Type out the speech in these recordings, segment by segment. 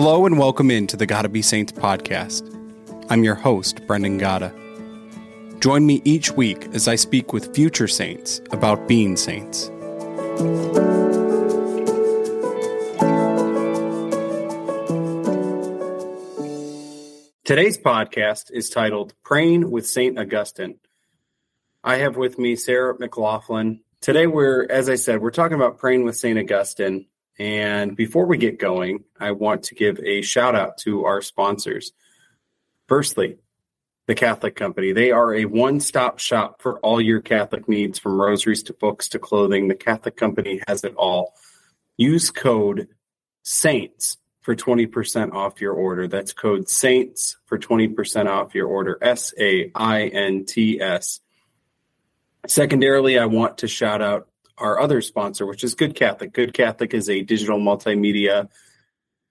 Hello and welcome into the Gotta Be Saints podcast. I'm your host, Brendan Gotta. Join me each week as I speak with future saints about being saints. Today's podcast is titled Praying with St. Augustine. I have with me Sara McLaughlin. Today, we're, as I said, we're talking about praying with St. Augustine. And before we get going, I want to give a shout out to our sponsors. Firstly, the Catholic Company. They are a one stop shop for all your Catholic needs, from rosaries to books to clothing. The Catholic Company has it all. Use code SAINTS for 20% off your order. That's code SAINTS for 20% off your order. S A I N T S. Secondarily, I want to shout out our other sponsor, which is Good Catholic. Good Catholic is a digital multimedia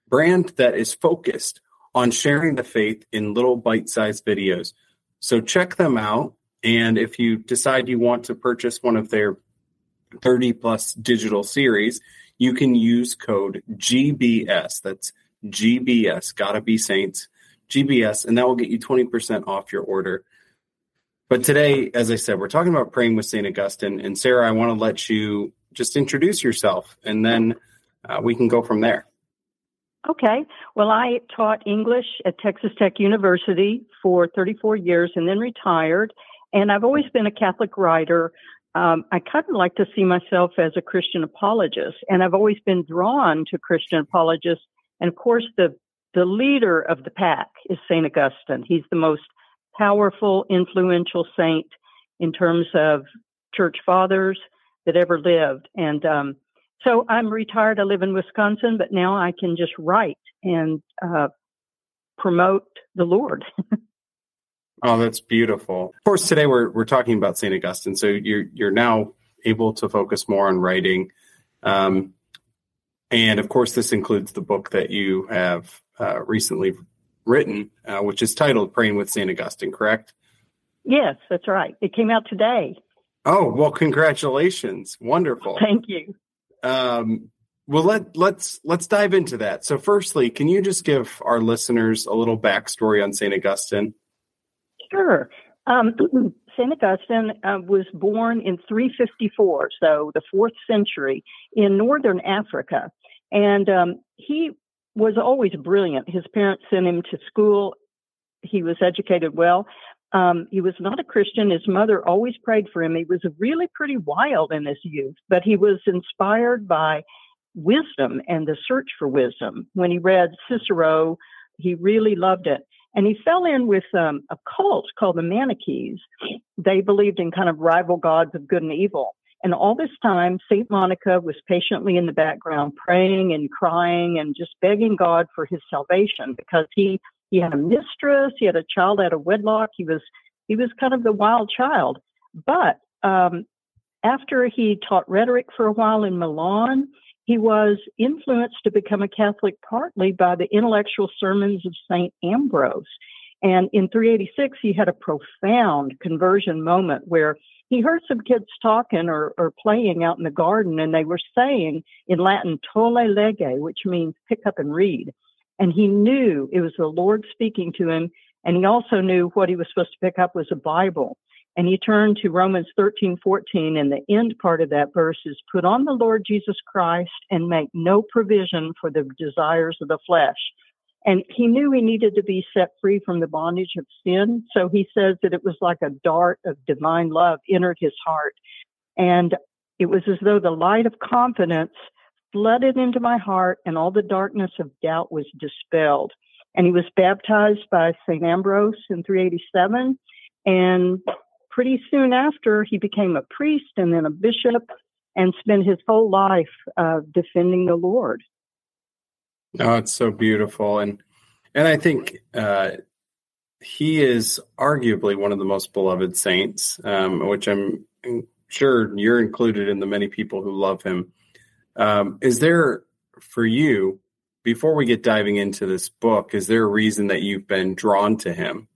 brand that is focused on sharing the faith in little bite sized videos. So check them out. And if you decide you want to purchase one of their 30 plus digital series, you can use code GBS. That's GBS, gotta be saints, GBS, and that will get you 20% off your order. But today, as I said, we're talking about praying with St. Augustine. And Sara, I want to let you just introduce yourself and then uh, we can go from there. Okay. Well, I taught English at Texas Tech University for 34 years and then retired. And I've always been a Catholic writer. Um, I kind of like to see myself as a Christian apologist, and I've always been drawn to Christian apologists. And of course, the the leader of the pack is Saint Augustine. He's the most powerful, influential saint in terms of church fathers that ever lived. And um, so I'm retired. I live in Wisconsin, but now I can just write and uh, promote the Lord. oh, that's beautiful. Of course, today we're we're talking about Saint Augustine, so you're you're now able to focus more on writing. Um, and of course, this includes the book that you have uh, recently written, uh, which is titled Praying with St. Augustine, correct? Yes, that's right. It came out today. Oh, well, congratulations. Wonderful. Thank you. Um, well, let, let's let's dive into that. So, firstly, can you just give our listeners a little backstory on Saint Augustine? Sure. Um, Saint Augustine uh, was born in 354, so the fourth century, in northern Africa, and um, he was always brilliant. His parents sent him to school. He was educated well. Um, he was not a Christian. His mother always prayed for him. He was really pretty wild in his youth, but he was inspired by wisdom and the search for wisdom. When he read Cicero, he really loved it. And he fell in with um, a cult called the Manichees. They believed in kind of rival gods of good and evil. And all this time, St. Monica was patiently in the background, praying and crying and just begging God for his salvation because he, he had a mistress, he had a child out of wedlock. He was, he was kind of the wild child. But, um, after he taught rhetoric for a while in Milan, he was influenced to become a Catholic partly by the intellectual sermons of St. Ambrose. And in 386, he had a profound conversion moment where he heard some kids talking or, or playing out in the garden, and they were saying in Latin, tolle lege, which means pick up and read. And he knew it was the Lord speaking to him, and he also knew what he was supposed to pick up was a Bible. And he turned to Romans 13, 14, and the end part of that verse is put on the Lord Jesus Christ and make no provision for the desires of the flesh. And he knew he needed to be set free from the bondage of sin. So he says that it was like a dart of divine love entered his heart. And it was as though the light of confidence flooded into my heart and all the darkness of doubt was dispelled. And he was baptized by St. Ambrose in 387. And pretty soon after, he became a priest and then a bishop and spent his whole life uh, defending the Lord. Oh, it's so beautiful, and and I think uh, he is arguably one of the most beloved saints, um, which I'm sure you're included in the many people who love him. Um, is there for you before we get diving into this book? Is there a reason that you've been drawn to him?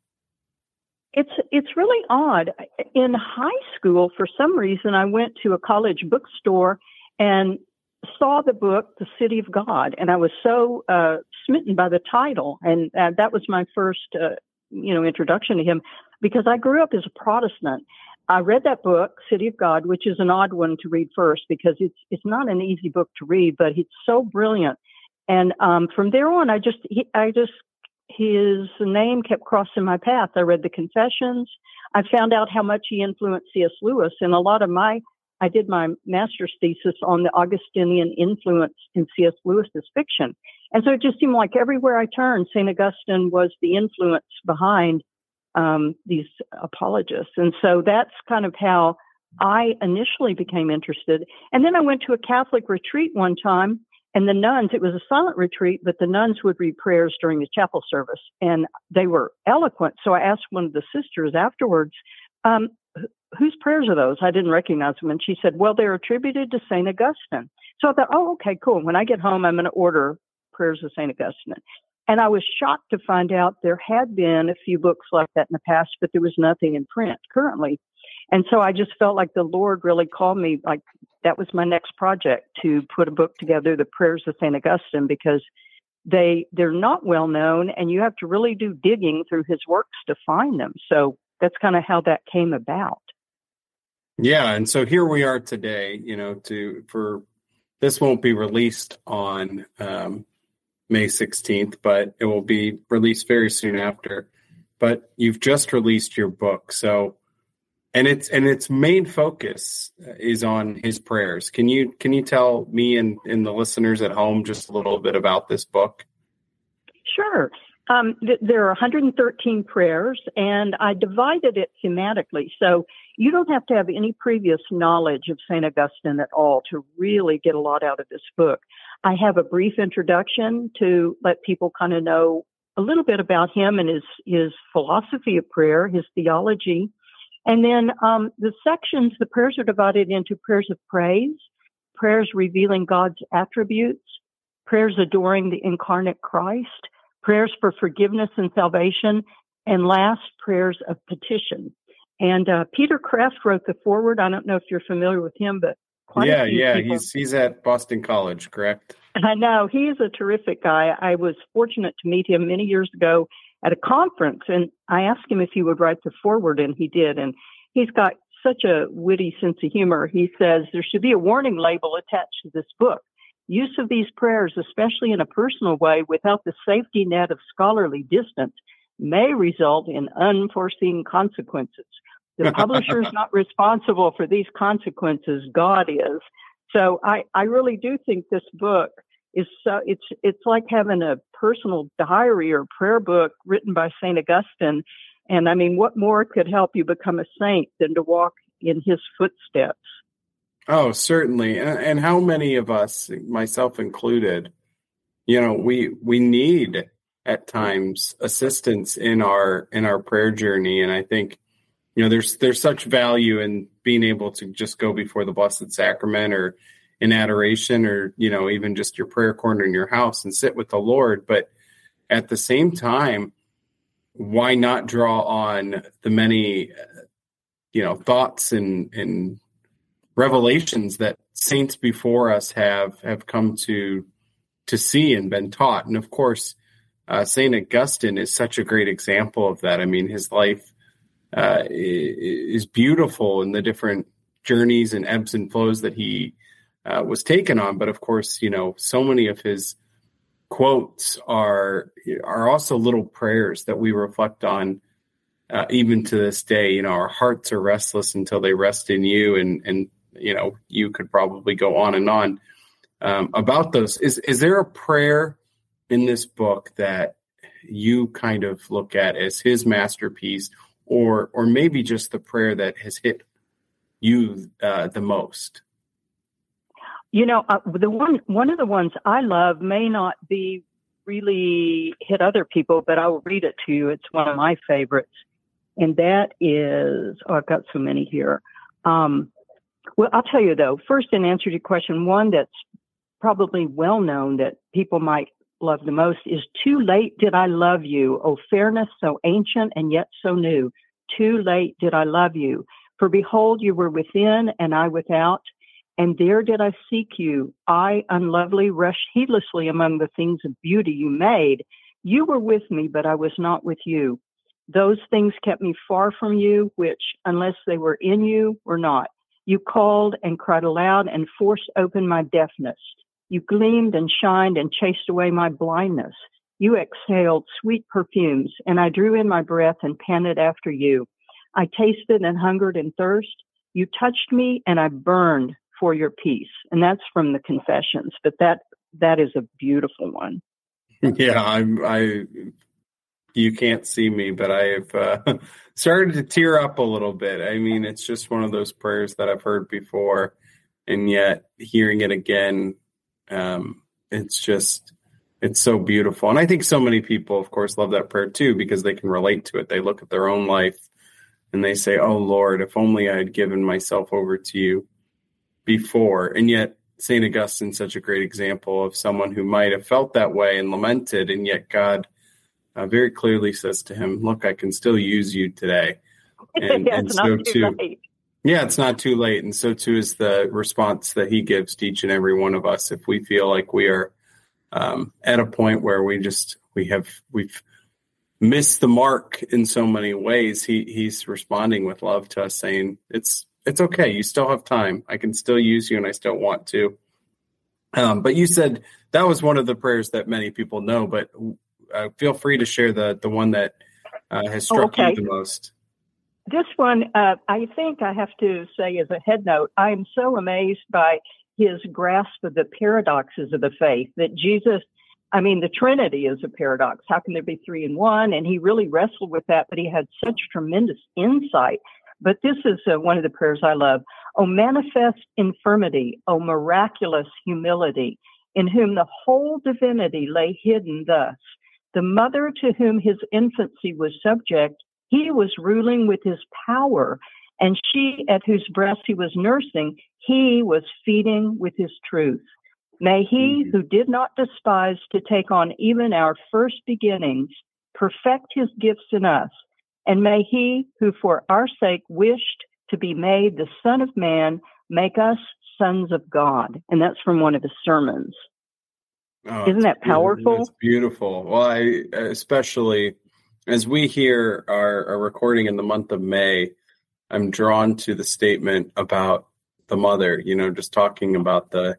It's it's really odd. In high school, for some reason, I went to a college bookstore and saw the book, The City of God, and I was so uh, smitten by the title, and uh, that was my first, uh, you know, introduction to him because I grew up as a Protestant. I read that book, City of God, which is an odd one to read first because it's it's not an easy book to read, but it's so brilliant. And um, from there on, I just he, I just his name kept crossing my path. I read the Confessions. I found out how much he influenced C.S. Lewis, and a lot of my I did my master's thesis on the Augustinian influence in C.S. Lewis's fiction. And so it just seemed like everywhere I turned, St. Augustine was the influence behind um, these apologists. And so that's kind of how I initially became interested. And then I went to a Catholic retreat one time, and the nuns, it was a silent retreat, but the nuns would read prayers during the chapel service, and they were eloquent. So I asked one of the sisters afterwards, um, whose prayers are those? I didn't recognize them. And she said, well, they're attributed to St. Augustine. So I thought, oh, okay, cool. When I get home, I'm going to order prayers of St. Augustine. And I was shocked to find out there had been a few books like that in the past, but there was nothing in print currently. And so I just felt like the Lord really called me, like that was my next project to put a book together, The Prayers of St. Augustine, because they they're not well known and you have to really do digging through his works to find them. So that's kind of how that came about. Yeah, and so here we are today. You know, to for this won't be released on um, May sixteenth, but it will be released very soon after. But you've just released your book, so and its and its main focus is on his prayers. Can you can you tell me and, and the listeners at home just a little bit about this book? Sure. Um, th- there are 113 prayers, and I divided it thematically. So you don't have to have any previous knowledge of St. Augustine at all to really get a lot out of this book. I have a brief introduction to let people kind of know a little bit about him and his, his philosophy of prayer, his theology. And then um, the sections, the prayers are divided into prayers of praise, prayers revealing God's attributes, prayers adoring the incarnate Christ, prayers for forgiveness and salvation, and last, prayers of petition. And uh, Peter Kreeft wrote the foreword. I don't know if you're familiar with him, but yeah, yeah, people... he's he's at Boston College, correct? I know he's a terrific guy. I was fortunate to meet him many years ago at a conference, and I asked him if he would write the foreword, and he did. And he's got such a witty sense of humor. He says there should be a warning label attached to this book. Use of these prayers, especially in a personal way, without the safety net of scholarly distance, may result in unforeseen consequences. The publisher is not responsible for these consequences. God is. So I, I really do think this book is so it's it's like having a personal diary or prayer book written by Saint Augustine. And I mean, what more could help you become a saint than to walk in his footsteps? Oh, certainly. And how many of us, myself included, you know, we we need at times assistance in our in our prayer journey and I think you know there's there's such value in being able to just go before the blessed sacrament or in adoration or you know even just your prayer corner in your house and sit with the lord but at the same time why not draw on the many you know thoughts and and revelations that saints before us have have come to to see and been taught and of course uh, saint augustine is such a great example of that i mean his life uh, is beautiful in the different journeys and ebbs and flows that he uh, was taken on. But of course, you know, so many of his quotes are are also little prayers that we reflect on uh, even to this day. You know, our hearts are restless until they rest in you, and and you know, you could probably go on and on um, about those. Is is there a prayer in this book that you kind of look at as his masterpiece or or maybe just the prayer that has hit you uh, the most? You know, uh, the one one of the ones I love may not be really hit other people, but I will read it to you. It's one of my favorites, and that is oh, I've got so many here. Um, well, I'll tell you though. First, in answer to question, one that's probably well known that people might love the most is Too Late Did I Love You, O fairness so ancient and yet so new. Too late did I love you. For behold, you were within and I without, And there did I seek you. I, unlovely, rushed heedlessly among the things of beauty you made. You were with me, but I was not with you. Those things kept me far from you, which, unless they were in you, were not. You called and cried aloud and forced open my deafness. You gleamed and shined and chased away my blindness. You exhaled sweet perfumes, and I drew in my breath and panted after you. I tasted and hungered and thirst. You touched me, and I burned for your peace. And that's from the Confessions, but that that is a beautiful one. Yeah, I'm. I you can't see me, but I've uh, started to tear up a little bit. I mean, it's just one of those prayers that I've heard before, and yet hearing it again, um, it's just it's so beautiful. And I think so many people, of course, love that prayer too because they can relate to it. They look at their own life and they say, "Oh Lord, if only I had given myself over to you before." And yet, St. Augustine's such a great example of someone who might have felt that way and lamented, and yet God uh, very clearly says to him, "Look, I can still use you today." And, yeah, and so too, too yeah, it's not too late, and so too is the response that He gives to each and every one of us if we feel like we are um, at a point where we just we have we've missed the mark in so many ways. He he's responding with love to us, saying it's it's okay. You still have time. I can still use you, and I still want to. Um, but you said that was one of the prayers that many people know. But uh, feel free to share the the one that uh, has struck okay. you the most. This one, uh, I think I have to say as a head note, I am so amazed by his grasp of the paradoxes of the faith that Jesus, I mean, the Trinity is a paradox. How can there be three in one? And he really wrestled with that, but he had such tremendous insight. But this is uh, one of the prayers I love. O manifest infirmity, O miraculous humility, in whom the whole divinity lay hidden thus. The mother to whom his infancy was subject, he was ruling with his power and she at whose breast he was nursing, he was feeding with his truth. May he mm-hmm. who did not despise to take on even our first beginnings perfect his gifts in us. And may he who for our sake wished to be made the Son of Man make us sons of God. And that's from one of his sermons. Oh, Isn't that powerful? It's beautiful. Well, I especially as we hear our, our recording in the month of May, I'm drawn to the statement about the mother, you know, just talking about the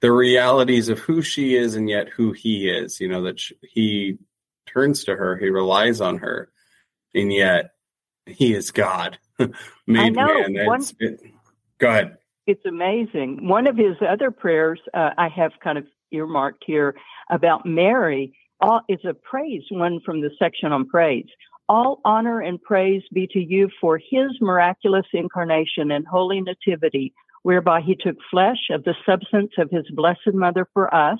the realities of who she is and yet who he is, you know, that she, he turns to her, he relies on her, and yet he is God made man. One, it, go ahead. It's amazing. One of his other prayers uh, I have kind of earmarked here about Mary all, is a praise one from the section on praise. All honor and praise be to you for his miraculous incarnation and holy nativity, whereby he took flesh of the substance of his blessed mother for us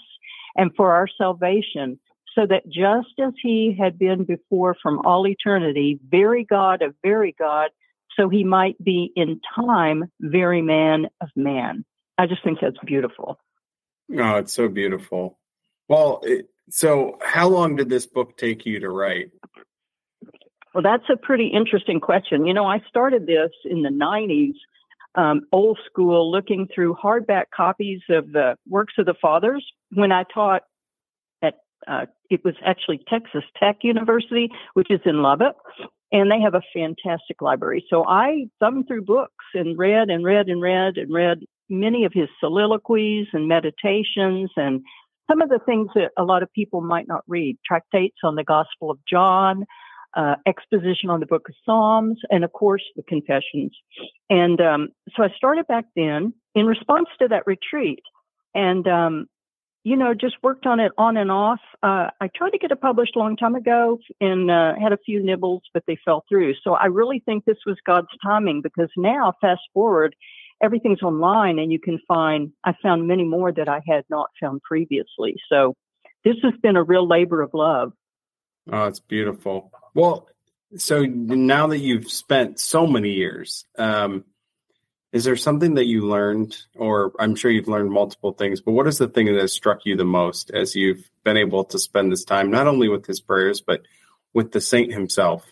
and for our salvation, so that just as he had been before from all eternity, very God of very God, so he might be in time very man of man. I just think that's beautiful. Oh, it's so beautiful. Well, it, so how long did this book take you to write? Well, that's a pretty interesting question. You know, I started this in the 90s, um, old school, looking through hardback copies of the works of the fathers when I taught at, uh, it was actually Texas Tech University, which is in Lubbock, and they have a fantastic library. So I thumbed through books and read and read and read and read many of his soliloquies and meditations and some of the things that a lot of people might not read tractates on the Gospel of John, uh, exposition on the book of Psalms, and of course the confessions. And um, so I started back then in response to that retreat, and um, you know just worked on it on and off. Uh, I tried to get it published a long time ago, and uh, had a few nibbles, but they fell through. So I really think this was God's timing because now, fast forward. Everything's online, and you can find. I found many more that I had not found previously. So, this has been a real labor of love. Oh, it's beautiful. Well, so now that you've spent so many years, um, is there something that you learned, or I'm sure you've learned multiple things, but what is the thing that has struck you the most as you've been able to spend this time, not only with his prayers, but with the saint himself?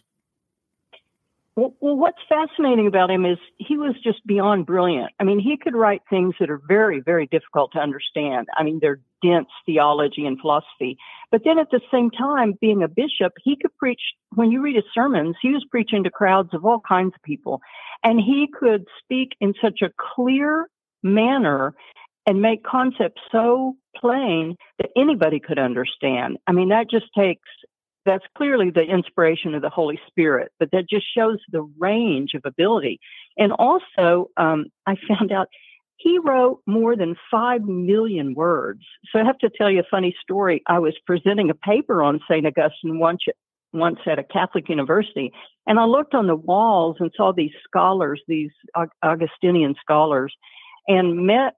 Well, what's fascinating about him is he was just beyond brilliant. I mean, he could write things that are very, very difficult to understand. I mean, they're dense theology and philosophy. But then at the same time, being a bishop, he could preach, when you read his sermons, he was preaching to crowds of all kinds of people. And he could speak in such a clear manner and make concepts so plain that anybody could understand. I mean, that just takes that's clearly the inspiration of the Holy Spirit, but that just shows the range of ability. And also, um, I found out he wrote more than 5 million words. So I have to tell you a funny story. I was presenting a paper on St. Augustine once, once at a Catholic university, and I looked on the walls and saw these scholars, these Augustinian scholars, and met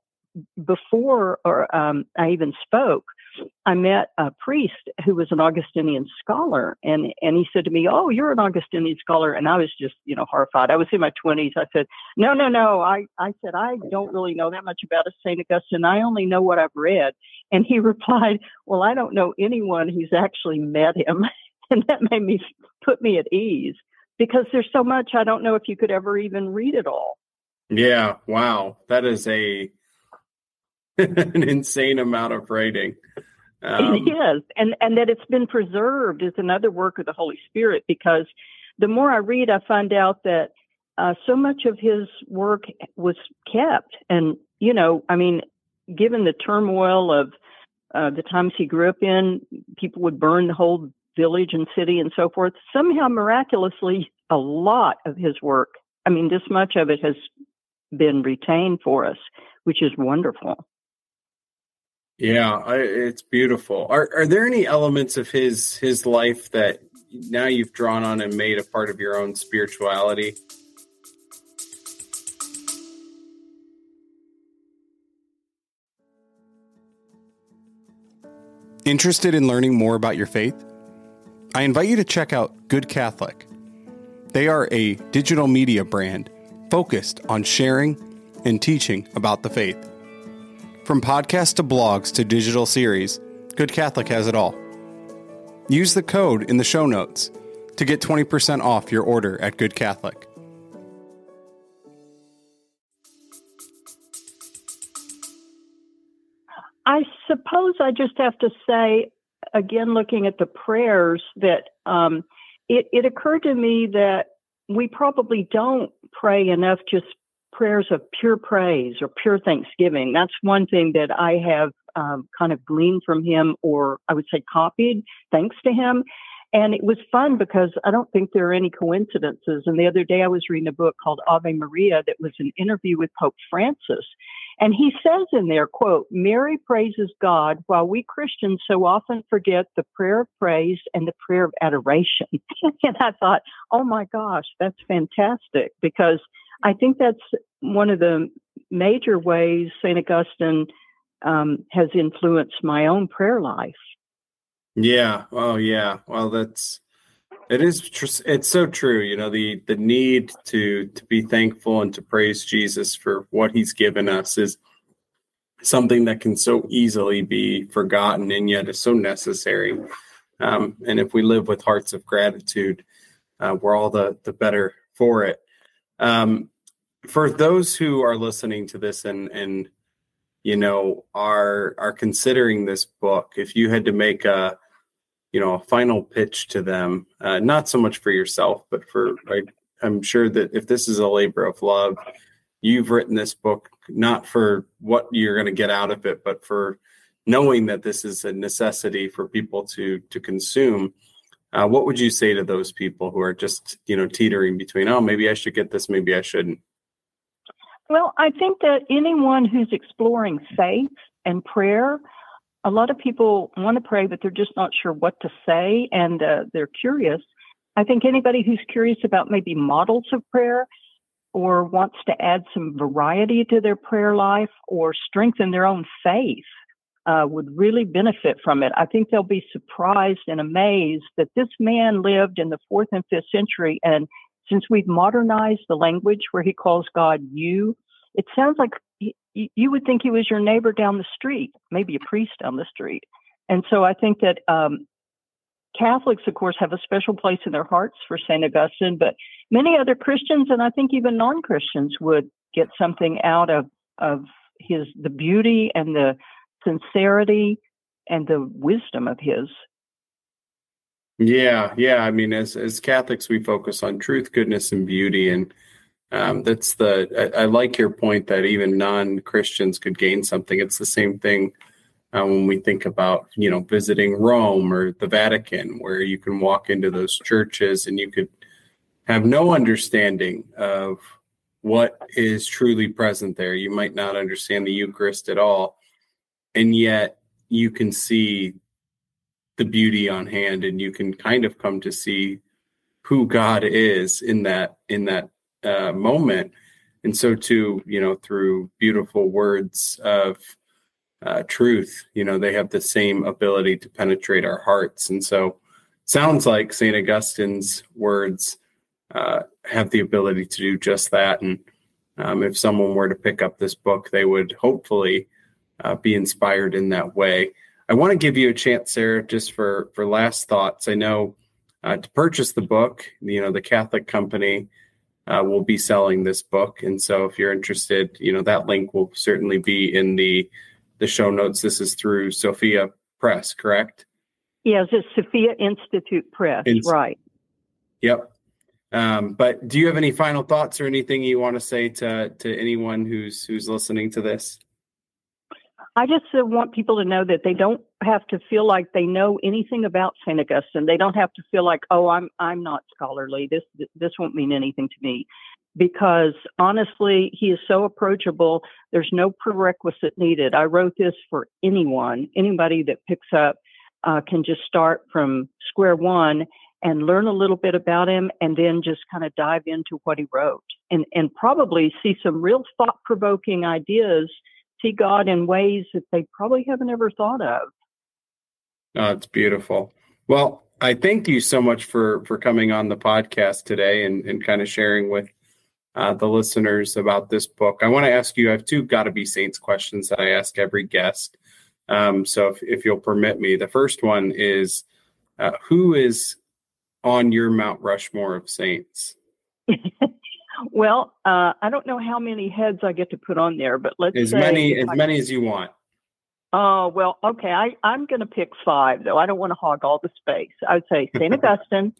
before or um, I even spoke I met a priest who was an Augustinian scholar, and and he said to me, "Oh, you're an Augustinian scholar," and I was just you know horrified. I was in my twenties. I said, "No, no, no." I I said I don't really know that much about Saint Augustine. I only know what I've read. And he replied, "Well, I don't know anyone who's actually met him," and that made me put me at ease because there's so much I don't know if you could ever even read it all. Yeah, wow, that is a an insane amount of writing. Um, it is, and and that it's been preserved is another work of the Holy Spirit. Because the more I read, I find out that uh, so much of his work was kept, and you know, I mean, given the turmoil of uh, the times he grew up in, people would burn the whole village and city and so forth. Somehow, miraculously, a lot of his work, I mean, this much of it has been retained for us, which is wonderful. Yeah, I, it's beautiful. Are are there any elements of his his life that now you've drawn on and made a part of your own spirituality? Interested in learning more about your faith? I invite you to check out Good Catholic. They are a digital media brand focused on sharing and teaching about the faith. From podcasts to blogs to digital series, Good Catholic has it all. Use the code in the show notes to get 20% off your order at Good Catholic. I suppose I just have to say, again, looking at the prayers, that um, it, it occurred to me that we probably don't pray enough just prayers of pure praise or pure thanksgiving. That's one thing that I have um, kind of gleaned from him, or I would say copied, thanks to him. And it was fun because I don't think there are any coincidences. And the other day I was reading a book called Ave Maria that was an interview with Pope Francis. And he says in there, quote, Mary praises God while we Christians so often forget the prayer of praise and the prayer of adoration. and I thought, oh my gosh, that's fantastic because I think that's one of the major ways St. Augustine um, has influenced my own prayer life. Yeah. Oh, yeah. Well, that's it is. Tr- it's so true. You know the the need to to be thankful and to praise Jesus for what He's given us is something that can so easily be forgotten and yet is so necessary. Um, and if we live with hearts of gratitude, uh, we're all the the better for it. Um, for those who are listening to this and and you know are are considering this book if you had to make a you know a final pitch to them uh, not so much for yourself but for I, i'm sure that if this is a labor of love you've written this book not for what you're going to get out of it but for knowing that this is a necessity for people to to consume uh, what would you say to those people who are just you know teetering between oh maybe i should get this maybe i shouldn't well, I think that anyone who's exploring faith and prayer, a lot of people want to pray, but they're just not sure what to say and uh, they're curious. I think anybody who's curious about maybe models of prayer or wants to add some variety to their prayer life or strengthen their own faith uh, would really benefit from it. I think they'll be surprised and amazed that this man lived in the fourth and fifth century and since we've modernized the language where he calls God you, it sounds like he, you would think he was your neighbor down the street, maybe a priest down the street. And so I think that um, Catholics, of course, have a special place in their hearts for St. Augustine, but many other Christians, and I think even non Christians, would get something out of of his the beauty and the sincerity and the wisdom of his. Yeah, yeah. I mean, as as Catholics, we focus on truth, goodness, and beauty, and um, that's the. I, I, like your point that even non Christians could gain something. It's the same thing uh, when we think about you know visiting Rome or the Vatican, where you can walk into those churches and you could have no understanding of what is truly present there. You might not understand the Eucharist at all, and yet you can see the beauty on hand, and you can kind of come to see who God is in that in that uh, moment. And so, too, you know, through beautiful words of uh, truth, you know, they have the same ability to penetrate our hearts. And so, sounds like St. Augustine's words uh, have the ability to do just that. And um, if someone were to pick up this book, they would hopefully uh, be inspired in that way. I want to give you a chance, Sara, just for for last thoughts. I know uh, to purchase the book, you know, the Catholic company uh, will be selling this book, and so if you're interested, you know, that link will certainly be in the the show notes. This is through Sophia Press, correct? Yes, it's Sophia Institute Press, right? Yep. Um, but do you have any final thoughts or anything you want to say to to anyone who's who's listening to this? I just uh, want people to know that they don't have to feel like they know anything about Saint Augustine. They don't have to feel like, oh, I'm I'm not scholarly. This this won't mean anything to me, because honestly, he is so approachable. There's no prerequisite needed. I wrote this for anyone, anybody that picks up uh, can just start from square one and learn a little bit about him and then just kind of dive into what he wrote and, and probably see some real thought provoking ideas, see God in ways that they probably haven't ever thought of. Oh, it's beautiful. Well, I thank you so much for for coming on the podcast today and, and kind of sharing with uh, the listeners about this book. I want to ask you, I have two Gotta Be Saints questions that I ask every guest. Um, so if, if you'll permit me, the first one is uh, who is on your Mount Rushmore of saints? well, uh, I don't know how many heads I get to put on there, but let's as many as I, many as you want. Oh well, okay. I I'm going to pick five though. I don't want to hog all the space. I would say Saint Augustine,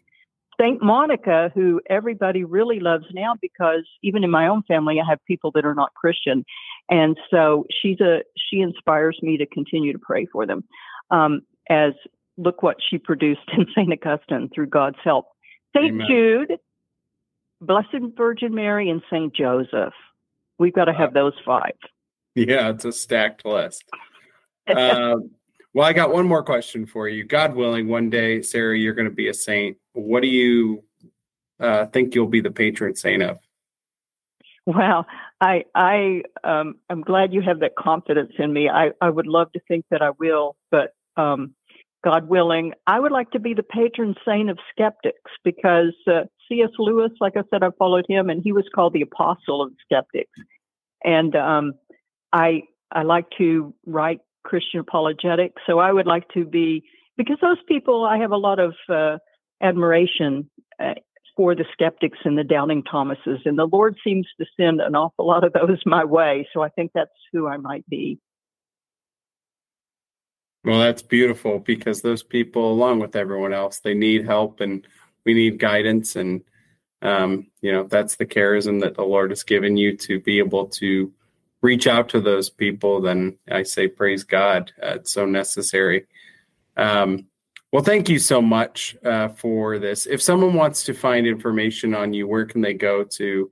Saint Monica, who everybody really loves now because even in my own family, I have people that are not Christian, and so she's a she inspires me to continue to pray for them. Um, as look what she produced in St. Augustine through God's help. St. Jude, Blessed Virgin Mary, and St. Joseph. We've got to have those five. Yeah, it's a stacked list. um, well, I got one more question for you. God willing, one day, Sara, you're going to be a saint. What do you uh, think you'll be the patron saint of? Well, I I um, I'm glad you have that confidence in me. I I would love to think that I will, but um, God willing, I would like to be the patron saint of skeptics because uh, C.S. Lewis, like I said, I followed him, and he was called the apostle of skeptics. And um, I I like to write Christian apologetics, so I would like to be because those people I have a lot of uh, admiration uh, for the skeptics and the doubting Thomases, and the Lord seems to send an awful lot of those my way. So I think that's who I might be. Well, that's beautiful because those people, along with everyone else, they need help and we need guidance. And, um, you know, that's the charism that the Lord has given you to be able to reach out to those people. Then I say, praise God. Uh, it's so necessary. Um, well, thank you so much uh, for this. If someone wants to find information on you, where can they go to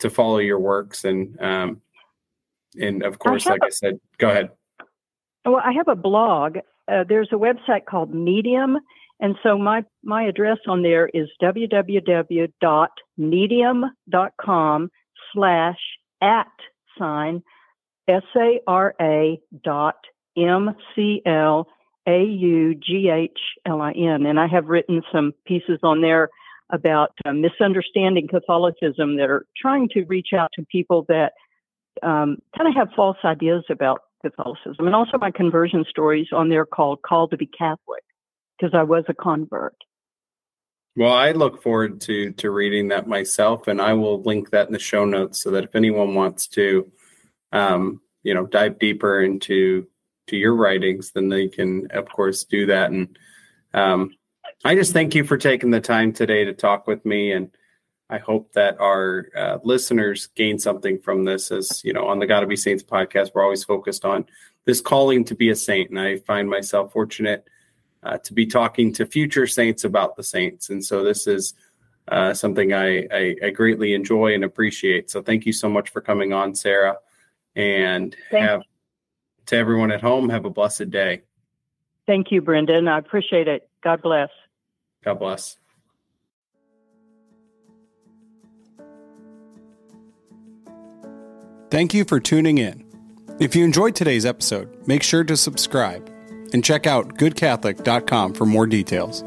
to follow your works? And um, and of course, like I said, go ahead. Well, I have a blog. Uh, there's a website called Medium, and so my my address on there is www.medium.com slash at sign s a r a dot m c l a u g h l i n, and I have written some pieces on there about uh, misunderstanding Catholicism that are trying to reach out to people that um, kind of have false ideas about Catholicism, and also my conversion stories on there called "Called to Be Catholic," because I was a convert. Well, I look forward to to reading that myself, and I will link that in the show notes so that if anyone wants to, um, you know, dive deeper into to your writings, then they can, of course, do that. And um, I just thank you for taking the time today to talk with me, and I hope that our uh, listeners gain something from this. As you know, on the Gotta Be Saints podcast, we're always focused on this calling to be a saint, and I find myself fortunate uh, to be talking to future saints about the saints, and so this is. Uh, something I, I, I, greatly enjoy and appreciate. So thank you so much for coming on, Sara, and Thank have to everyone at home, have a blessed day. Thank you, Brendan. I appreciate it. God bless. God bless. Thank you for tuning in. If you enjoyed today's episode, make sure to subscribe and check out goodcatholic.com for more details.